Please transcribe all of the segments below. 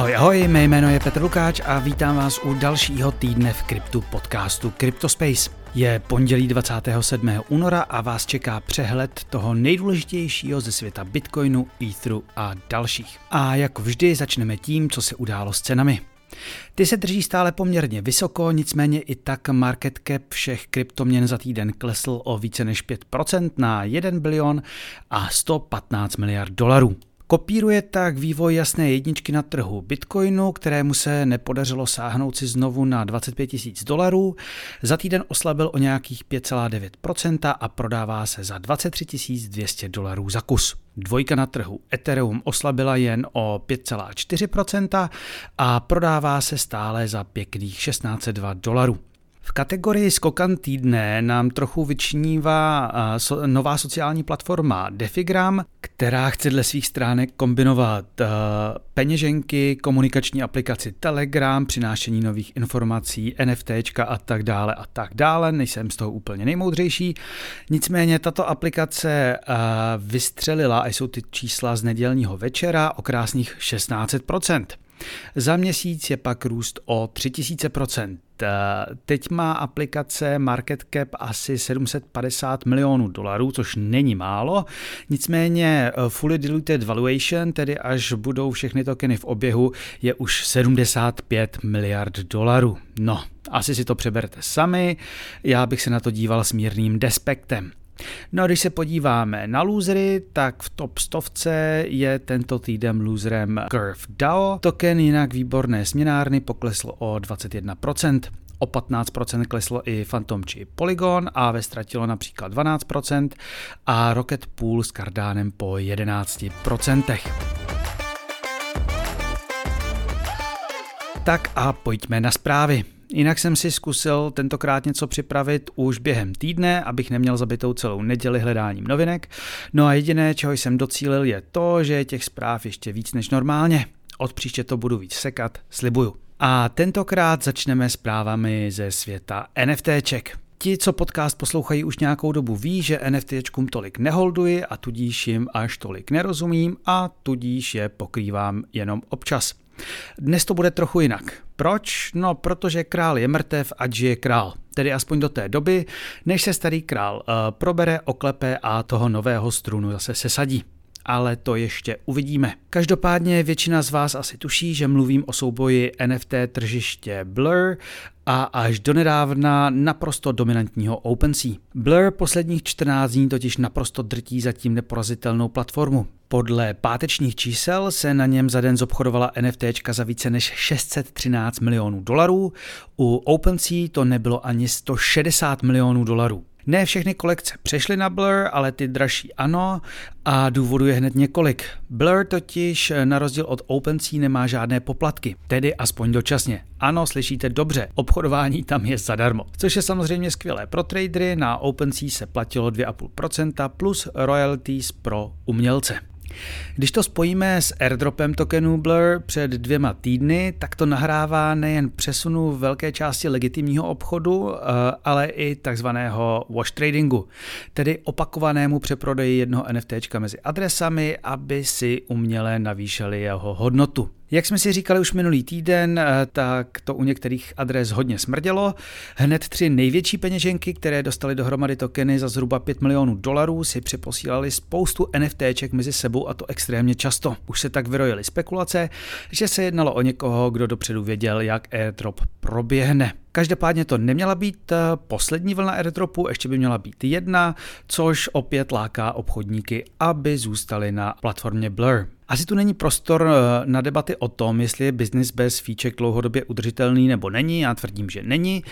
Ahoj, ahoj, mé jméno je Petr Lukáč a vítám vás u dalšího týdne v kryptu podcastu CryptoSpace. Je pondělí 27. února a vás čeká přehled toho nejdůležitějšího ze světa Bitcoinu, Etheru a dalších. A jako vždy začneme tím, co se událo s cenami. Ty se drží stále poměrně vysoko, nicméně i tak market cap všech kryptoměn za týden klesl o více než 5% na 1 bilion a 115 miliard dolarů. Kopíruje tak vývoj jasné jedničky na trhu Bitcoinu, kterému se nepodařilo sáhnout si znovu na 25 tisíc dolarů. Za týden oslabil o nějakých 5,9% a prodává se za 23 200 dolarů za kus. Dvojka na trhu Ethereum oslabila jen o 5,4% a prodává se stále za pěkných 1602 dolarů. V kategorii skokan týdne nám trochu vyčnívá nová sociální platforma Defigram, která chce dle svých stránek kombinovat peněženky, komunikační aplikaci Telegram, přinášení nových informací, NFT a tak dále a tak dále. Nejsem z toho úplně nejmoudřejší. Nicméně tato aplikace vystřelila, a jsou ty čísla z nedělního večera, o krásných 16%. Za měsíc je pak růst o 3000%. Teď má aplikace market cap asi 750 milionů dolarů, což není málo. Nicméně eh, fully diluted valuation, tedy až budou všechny tokeny v oběhu, je už 75 miliard dolarů. No, asi si to přeberte sami, já bych se na to díval s mírným despektem. No a když se podíváme na losery, tak v top stovce je tento týden loserem Curve DAO. Token jinak výborné směnárny poklesl o 21%. O 15% kleslo i Phantom či Polygon a ve ztratilo například 12% a Rocket Pool s Cardánem po 11%. Tak a pojďme na zprávy. Jinak jsem si zkusil tentokrát něco připravit už během týdne, abych neměl zabitou celou neděli hledáním novinek. No a jediné, čeho jsem docílil, je to, že je těch zpráv ještě víc než normálně. Od příště to budu víc sekat, slibuju. A tentokrát začneme zprávami ze světa NFTček. Ti, co podcast poslouchají už nějakou dobu, ví, že NFTčkům tolik neholduji a tudíž jim až tolik nerozumím a tudíž je pokrývám jenom občas. Dnes to bude trochu jinak. Proč? No, protože král je mrtev, ať žije král. Tedy aspoň do té doby, než se starý král uh, probere, oklepe a toho nového strunu zase sesadí ale to ještě uvidíme. Každopádně většina z vás asi tuší, že mluvím o souboji NFT tržiště Blur a až donedávna naprosto dominantního OpenSea. Blur posledních 14 dní totiž naprosto drtí zatím neporazitelnou platformu. Podle pátečních čísel se na něm za den zobchodovala NFT za více než 613 milionů dolarů, u OpenSea to nebylo ani 160 milionů dolarů. Ne všechny kolekce přešly na Blur, ale ty dražší ano a důvodu je hned několik. Blur totiž na rozdíl od OpenSea nemá žádné poplatky, tedy aspoň dočasně. Ano, slyšíte dobře, obchodování tam je zadarmo. Což je samozřejmě skvělé pro tradery, na OpenSea se platilo 2,5% plus royalties pro umělce. Když to spojíme s airdropem tokenu Blur před dvěma týdny, tak to nahrává nejen přesunu velké části legitimního obchodu, eh, ale i takzvaného wash tradingu, tedy opakovanému přeprodeji jednoho NFT mezi adresami, aby si uměle navýšili jeho hodnotu. Jak jsme si říkali už minulý týden, eh, tak to u některých adres hodně smrdělo. Hned tři největší peněženky, které dostali dohromady tokeny za zhruba 5 milionů dolarů, si přeposílali spoustu NFTček mezi sebou a to extrémně často. Už se tak vyrojily spekulace, že se jednalo o někoho, kdo dopředu věděl, jak airdrop proběhne. Každopádně to neměla být eh, poslední vlna airdropu, ještě by měla být jedna, což opět láká obchodníky, aby zůstali na platformě Blur. Asi tu není prostor eh, na debaty o tom, jestli je business bez fíček dlouhodobě udržitelný nebo není. Já tvrdím, že není.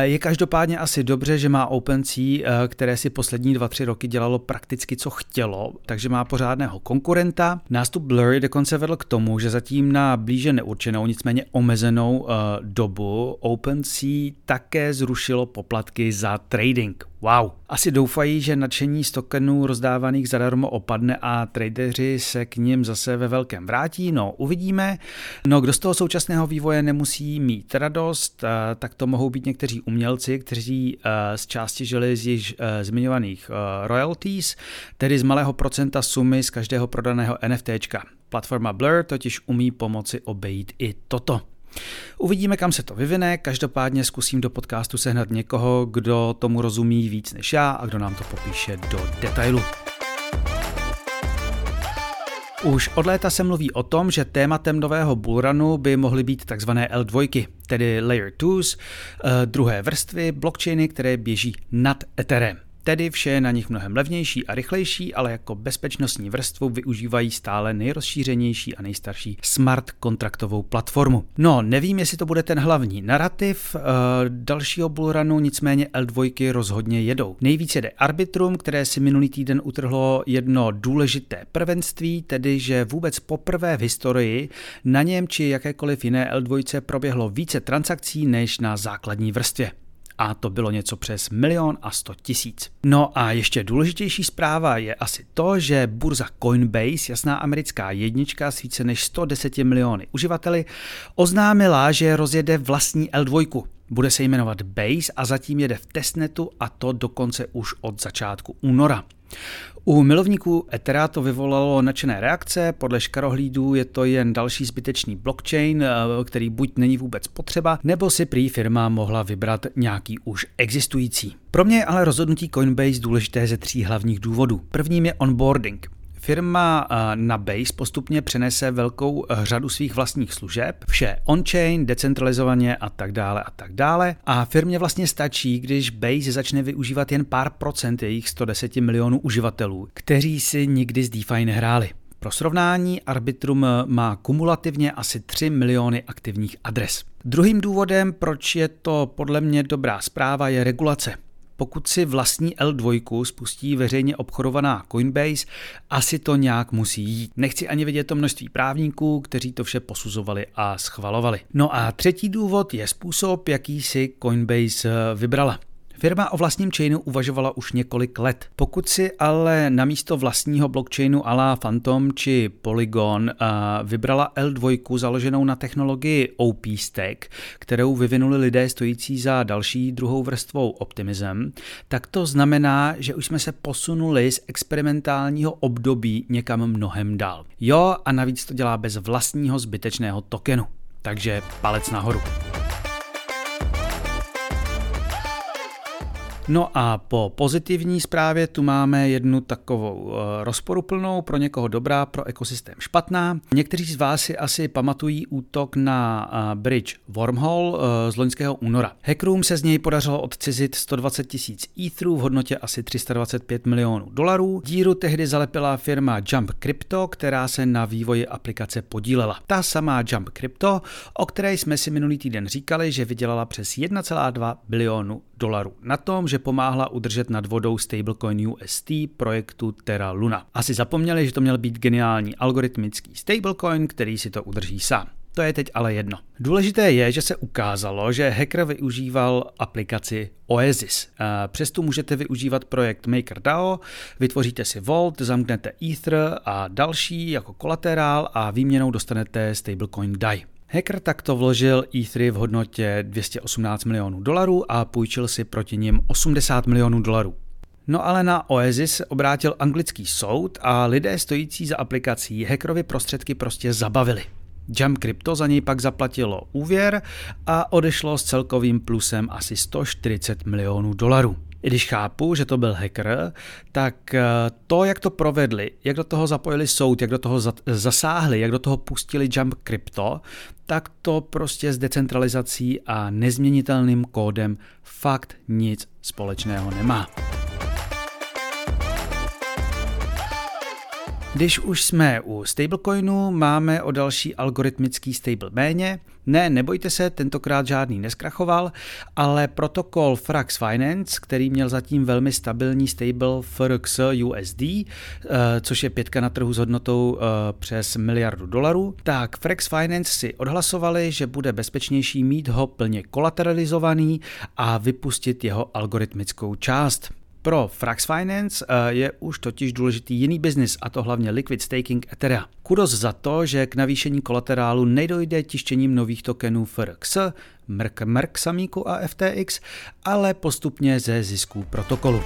Je každopádně asi dobře, že má OpenSea, eh, které si poslední dva, tři roky dělalo prakticky co chtělo, takže má pořádného konkurenta. Nástup Blur dokonce vedl k tomu, že zatím na blíže neurčenou, nicméně omezenou dobu OpenSea také zrušilo poplatky za trading. Wow. Asi doufají, že nadšení z tokenů rozdávaných zadarmo opadne a tradeři se k ním zase ve velkém vrátí. No, uvidíme. No, kdo z toho současného vývoje nemusí mít radost, eh, tak to mohou být někteří umělci, kteří eh, z části žili z již eh, zmiňovaných royalties, tedy z malého procenta sumy z každého prodaného NFTčka. Platforma Blur totiž umí pomoci obejít i toto. Uvidíme, kam se to vyvine, každopádně zkusím do podcastu sehnat někoho, kdo tomu rozumí víc než já a kdo nám to popíše do detailu. Už od léta se mluví o tom, že tématem nového bullrunu by mohly být tzv. L2, tedy Layer 2, eh, druhé vrstvy blockchainy, které běží nad Etherem. Tedy vše je na nich mnohem levnější a rychlejší, ale jako bezpečnostní vrstvu využívají stále nejrozšířenější a nejstarší smart kontraktovou platformu. No, nevím, jestli to bude ten hlavní narrativ uh, dalšího bullrunu, nicméně L2 rozhodně jedou. Nejvíce jde Arbitrum, které si minulý týden utrhlo jedno důležité prvenství, tedy že vůbec poprvé v historii na něm či jakékoliv jiné L2 proběhlo více transakcí než na základní vrstvě a to bylo něco přes milion a sto tisíc. No a ještě důležitější zpráva je asi to, že burza Coinbase, jasná americká jednička s více než 110 miliony uživateli, oznámila, že rozjede vlastní L2. Bude se jmenovat Base a zatím jede v testnetu a to dokonce už od začátku února. U milovníků Ethera to vyvolalo nadšené reakce, podle škarohlídů je to jen další zbytečný blockchain, eh, který buď není vůbec potřeba, nebo si prý firma mohla vybrat nějaký už existující. Pro mě je ale rozhodnutí Coinbase důležité ze tří hlavních důvodů. Prvním je onboarding. Firma eh, na Base postupně přenese velkou eh, řadu svých vlastních služeb, vše on-chain, decentralizovaně a tak dále a tak dále. A firmě vlastně stačí, když Base začne využívat jen pár procent jejich 110 milionů uživatelů, kteří si nikdy z DeFi nehráli. Pro srovnání Arbitrum má kumulativně asi 3 miliony aktivních adres. Druhým důvodem, proč je to podle mě dobrá zpráva, je regulace pokud si vlastní L2 spustí veřejně obchodovaná Coinbase, asi to nějak musí jít. Nechci ani vidět to množství právníků, kteří to vše posuzovali a schvalovali. No a třetí důvod je způsob, jaký si Coinbase vybrala. Firma o vlastním chainu uvažovala už několik let. Pokud si ale na místo vlastního blockchainu ala Phantom či Polygon vybrala L2 založenou na technologii OP Stack, kterou vyvinuli lidé stojící za další druhou vrstvou Optimism, tak to znamená, že už jsme se posunuli z experimentálního období někam mnohem dál. Jo, a navíc to dělá bez vlastního zbytečného tokenu. Takže palec nahoru. No a po pozitivní zprávě tu máme jednu takovou eh, rozporuplnou, pro někoho dobrá, pro ekosystém špatná. Někteří z vás si asi pamatují útok na eh, bridge Wormhole eh, z loňského února. Hackerům se z něj podařilo odcizit 120 tisíc etherů v hodnotě asi 325 milionů dolarů. Díru tehdy zalepila firma Jump Crypto, která se na vývoji aplikace podílela. Ta samá Jump Crypto, o které jsme si minulý týden říkali, že vydělala přes 1,2 bilionu dolarů na tom, že pomáhla udržet nad vodou stablecoin UST projektu Terra Luna. Asi zapomněli, že to měl být geniální algoritmický stablecoin, který si to udrží sám. To je teď ale jedno. Důležité je, že se ukázalo, že hacker využíval aplikaci Oasis. Přes tu můžete využívat projekt MakerDAO, vytvoříte si Vault, zamknete Ether a další jako kolaterál a výměnou dostanete stablecoin DAI. Hacker takto vložil E3 v hodnotě 218 milionů dolarů a půjčil si proti nim 80 milionů dolarů. No ale na Oasis se obrátil anglický soud a lidé stojící za aplikací hackerovi prostředky prostě zabavili. Jump Crypto za něj pak zaplatilo úvěr a odešlo s celkovým plusem asi 140 milionů dolarů. I když chápu, že to byl hacker, tak eh, to, jak to provedli, jak do toho zapojili soud, jak do toho zasáhli, jak do toho pustili Jump Crypto, tak to prostě s decentralizací a nezměnitelným kódem fakt nic společného nemá. Když už jsme u stablecoinu, máme o další algoritmický stable méně. Ne, nebojte se, tentokrát žádný neskrachoval, ale protokol Frax Finance, který měl zatím velmi stabilní stable FRX USD, eh, což je pětka na trhu s hodnotou eh, přes miliardu dolarů, tak Frax Finance si odhlasovali, že bude bezpečnější mít ho plně kolateralizovaný a vypustit jeho algoritmickou část. Pro Frax Finance eh, je už totiž důležitý jiný biznis, a to hlavně liquid staking Etherea. Kudos za to, že k navýšení kolaterálu nedojde tištěním nových tokenů FRX, MRK, MRK samíku a FTX, ale postupně ze zisků protokolu.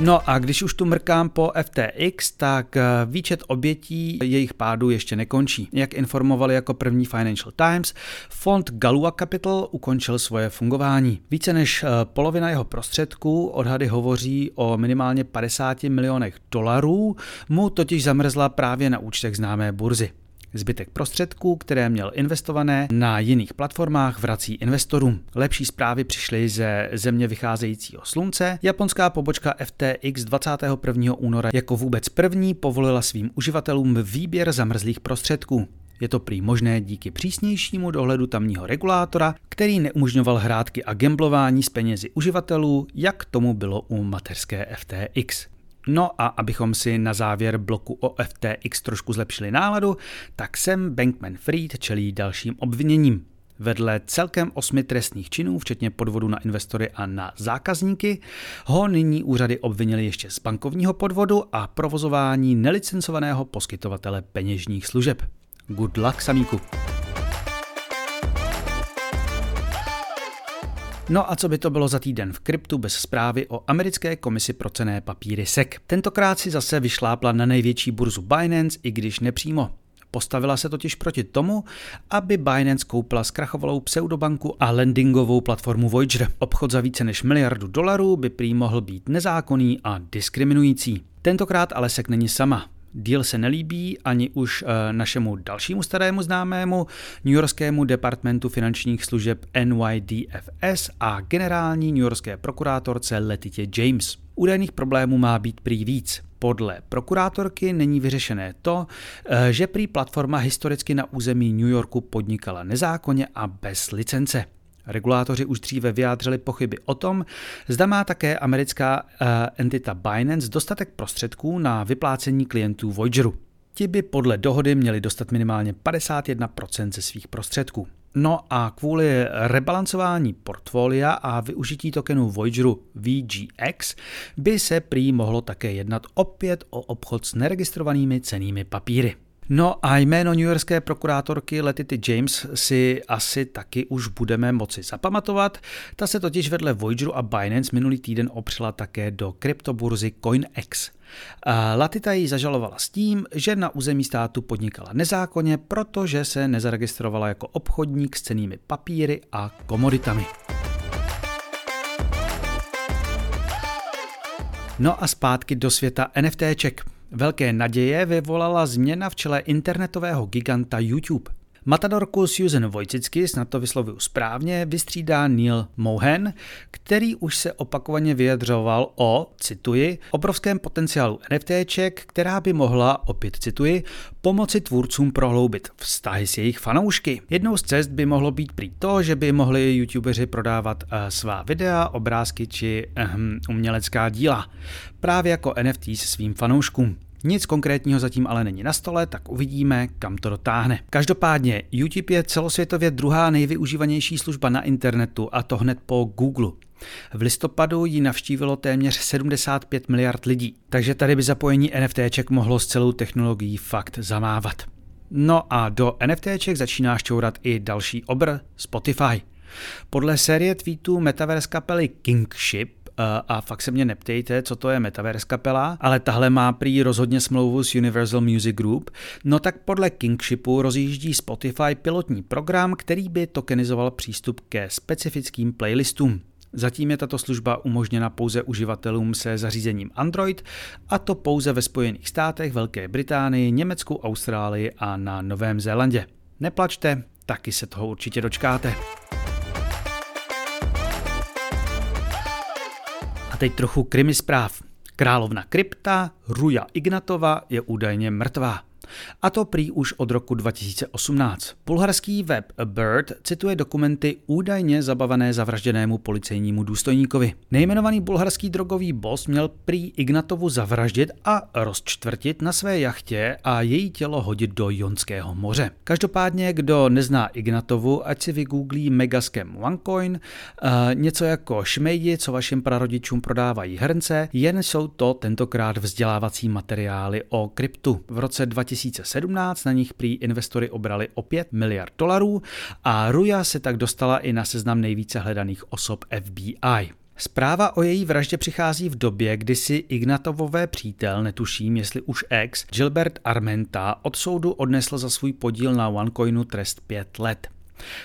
No a když už tu mrkám po FTX, tak eh, výčet obětí jejich pádu ještě nekončí. Jak informovali jako první Financial Times, fond Galua Capital ukončil svoje fungování. Více než eh, polovina jeho prostředků, odhady hovoří o minimálně 50 milionech dolarů, mu totiž zamrzla právě na účtech známé burzy. Zbytek prostředků, které měl investované na jiných platformách, vrací investorům. Lepší zprávy přišly ze země vycházejícího slunce. Japonská pobočka FTX 21. února jako vůbec první povolila svým uživatelům výběr zamrzlých prostředků. Je to prý možné díky přísnějšímu dohledu tamního regulátora, který neumožňoval hrátky a gamblování s penězi uživatelů, jak tomu bylo u mateřské FTX. No a abychom si na závěr bloku o FTX trošku zlepšili náladu, tak sem Bankman Fried čelí dalším obviněním. Vedle celkem osmi trestných činů, včetně podvodu na investory a na zákazníky, ho nyní úřady obvinili ještě z bankovního podvodu a provozování nelicencovaného poskytovatele peněžních služeb. Good luck, samíku. No a co by to bylo za týden v kryptu bez zprávy o americké komisi pro cené papíry SEC? Tentokrát si zase vyšlápla na největší burzu Binance, i když nepřímo. Postavila se totiž proti tomu, aby Binance koupila zkrachovalou pseudobanku a lendingovou platformu Voyager. Obchod za více než miliardu dolarů by prý mohl být nezákonný a diskriminující. Tentokrát ale SEC není sama. Díl se nelíbí ani už eh, našemu dalšímu starému známému New Yorkskému departmentu finančních služeb NYDFS a generální New Yorkské prokurátorce Letitě James. Údajných problémů má být prý víc. Podle prokurátorky není vyřešené to, eh, že prý platforma historicky na území New Yorku podnikala nezákonně a bez licence. Regulátoři už dříve vyjádřili pochyby o tom, zda má také americká uh, entita Binance dostatek prostředků na vyplácení klientů Voyageru. Ti by podle dohody měli dostat minimálně 51% ze svých prostředků. No a kvůli rebalancování portfolia a využití tokenu Voyageru VGX by se prý mohlo také jednat opět o obchod s neregistrovanými cenými papíry. No a jméno newyorské prokurátorky Letity James si asi taky už budeme moci zapamatovat. Ta se totiž vedle Voyageru a Binance minulý týden opřela také do kryptoburzy CoinEx. Latita ji zažalovala s tím, že na území státu podnikala nezákonně, protože se nezaregistrovala jako obchodník s cenými papíry a komoditami. No a zpátky do světa NFTček. Velké naděje vyvolala změna v čele internetového giganta YouTube. Matadorku Susan Vojcicky, snad to vyslovuju správně, vystřídá Neil Mohan, který už se opakovaně vyjadřoval o, cituji, obrovském potenciálu NFTček, která by mohla, opět cituji, pomoci tvůrcům prohloubit vztahy s jejich fanoušky. Jednou z cest by mohlo být prý to, že by mohli youtubeři prodávat uh, svá videa, obrázky či uh, umělecká díla, právě jako NFT se svým fanouškům. Nic konkrétního zatím ale není na stole, tak uvidíme, kam to dotáhne. Každopádně YouTube je celosvětově druhá nejvyužívanější služba na internetu a to hned po Google. V listopadu ji navštívilo téměř 75 miliard lidí, takže tady by zapojení NFTček mohlo s celou technologií fakt zamávat. No a do NFTček začíná šťourat i další obr Spotify. Podle série tweetů metaverse kapely Kingship a fakt se mě neptejte, co to je Metaverse kapela, ale tahle má prý rozhodně smlouvu s Universal Music Group, no tak podle Kingshipu rozjíždí Spotify pilotní program, který by tokenizoval přístup ke specifickým playlistům. Zatím je tato služba umožněna pouze uživatelům se zařízením Android, a to pouze ve Spojených státech, Velké Británii, Německu, Austrálii a na Novém Zélandě. Neplačte, taky se toho určitě dočkáte. Teď trochu krimi zpráv. Královna krypta Ruja Ignatova je údajně mrtvá. A to prý už od roku 2018. Bulharský web Bird cituje dokumenty údajně zabavené zavražděnému policejnímu důstojníkovi. Nejmenovaný bulharský drogový boss měl prý Ignatovu zavraždit a rozčtvrtit na své jachtě a její tělo hodit do Jonského moře. Každopádně, kdo nezná Ignatovu, ať si vygooglí Megascam OneCoin, uh, něco jako šmejdi, co vašim prarodičům prodávají hrnce, jen jsou to tentokrát vzdělávací materiály o kryptu. V roce 2017 na nich prý investory obrali o 5 miliard dolarů a Ruja se tak dostala i na seznam nejvíce hledaných osob FBI. Zpráva o její vraždě přichází v době, kdy si Ignatovové přítel, netuším jestli už ex, Gilbert Armenta od soudu odnesl za svůj podíl na OneCoinu trest 5 let.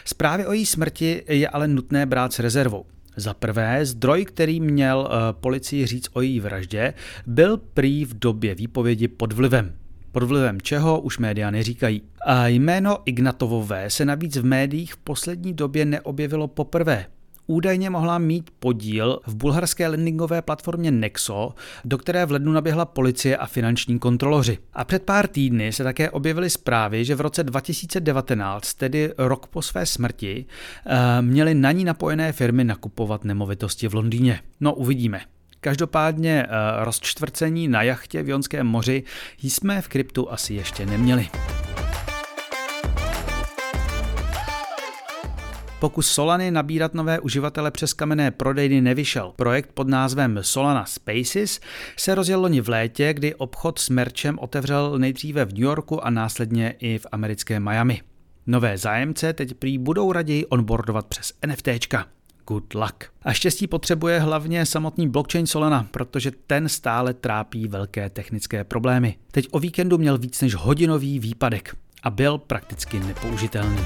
Zprávy o její smrti je ale nutné brát s rezervou. Za prvé, zdroj, který měl uh, policii říct o její vraždě, byl prý v době výpovědi pod vlivem. Pod vlivem čeho už média neříkají. A jméno Ignatovové se navíc v médiích v poslední době neobjevilo poprvé údajně mohla mít podíl v bulharské lendingové platformě Nexo, do které v lednu naběhla policie a finanční kontroloři. A před pár týdny se také objevily zprávy, že v roce 2019, tedy rok po své smrti, eh, měly na ní napojené firmy nakupovat nemovitosti v Londýně. No uvidíme. Každopádně eh, rozčtvrcení na jachtě v Jonském moři jsme v kryptu asi ještě neměli. Pokus Solany nabírat nové uživatele přes kamenné prodejny nevyšel. Projekt pod názvem Solana Spaces se rozjel loni v létě, kdy obchod s merčem otevřel nejdříve v New Yorku a následně i v americkém Miami. Nové zájemce teď prý budou raději onboardovat přes NFTčka. Good luck. A štěstí potřebuje hlavně samotný blockchain Solana, protože ten stále trápí velké technické problémy. Teď o víkendu měl víc než hodinový výpadek a byl prakticky nepoužitelný.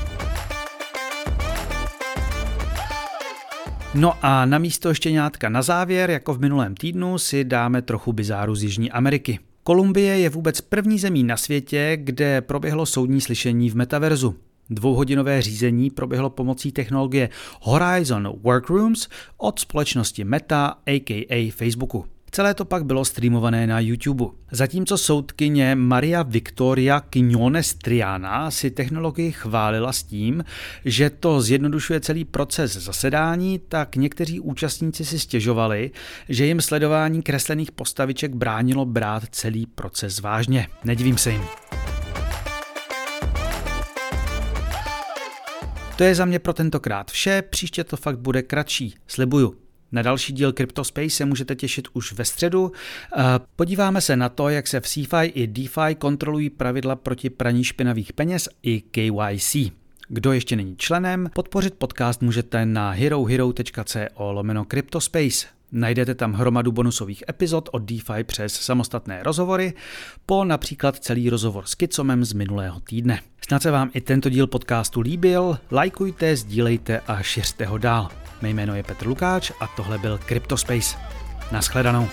No a na místo štěňátka na závěr, jako v minulém týdnu, si dáme trochu bizáru z Jižní Ameriky. Kolumbie je vůbec první zemí na světě, kde proběhlo soudní slyšení v metaverzu. Dvouhodinové řízení proběhlo pomocí technologie Horizon Workrooms od společnosti Meta, aka Facebooku. Celé to pak bylo streamované na YouTube. Zatímco soudkyně Maria Victoria Quiñones Triana si technologii chválila s tím, že to zjednodušuje celý proces zasedání, tak někteří účastníci si stěžovali, že jim sledování kreslených postaviček bránilo brát celý proces vážně. Nedivím se jim. To je za mě pro tentokrát vše, příště to fakt bude kratší, slibuju. Na další díl CryptoSpace se můžete těšit už ve středu. Eh, podíváme se na to, jak se v CeFi i DeFi kontrolují pravidla proti praní špinavých peněz i KYC. Kdo ještě není členem, podpořit podcast můžete na herohero.co lomeno CryptoSpace. Najdete tam hromadu bonusových epizod od DeFi přes samostatné rozhovory, po například celý rozhovor s Kicomem z minulého týdne. Snad se vám i tento díl podcastu líbil, lajkujte, sdílejte a šiřte ho dál. Mé jméno je Petr Lukáč a tohle byl CryptoSpace. Naschledanou.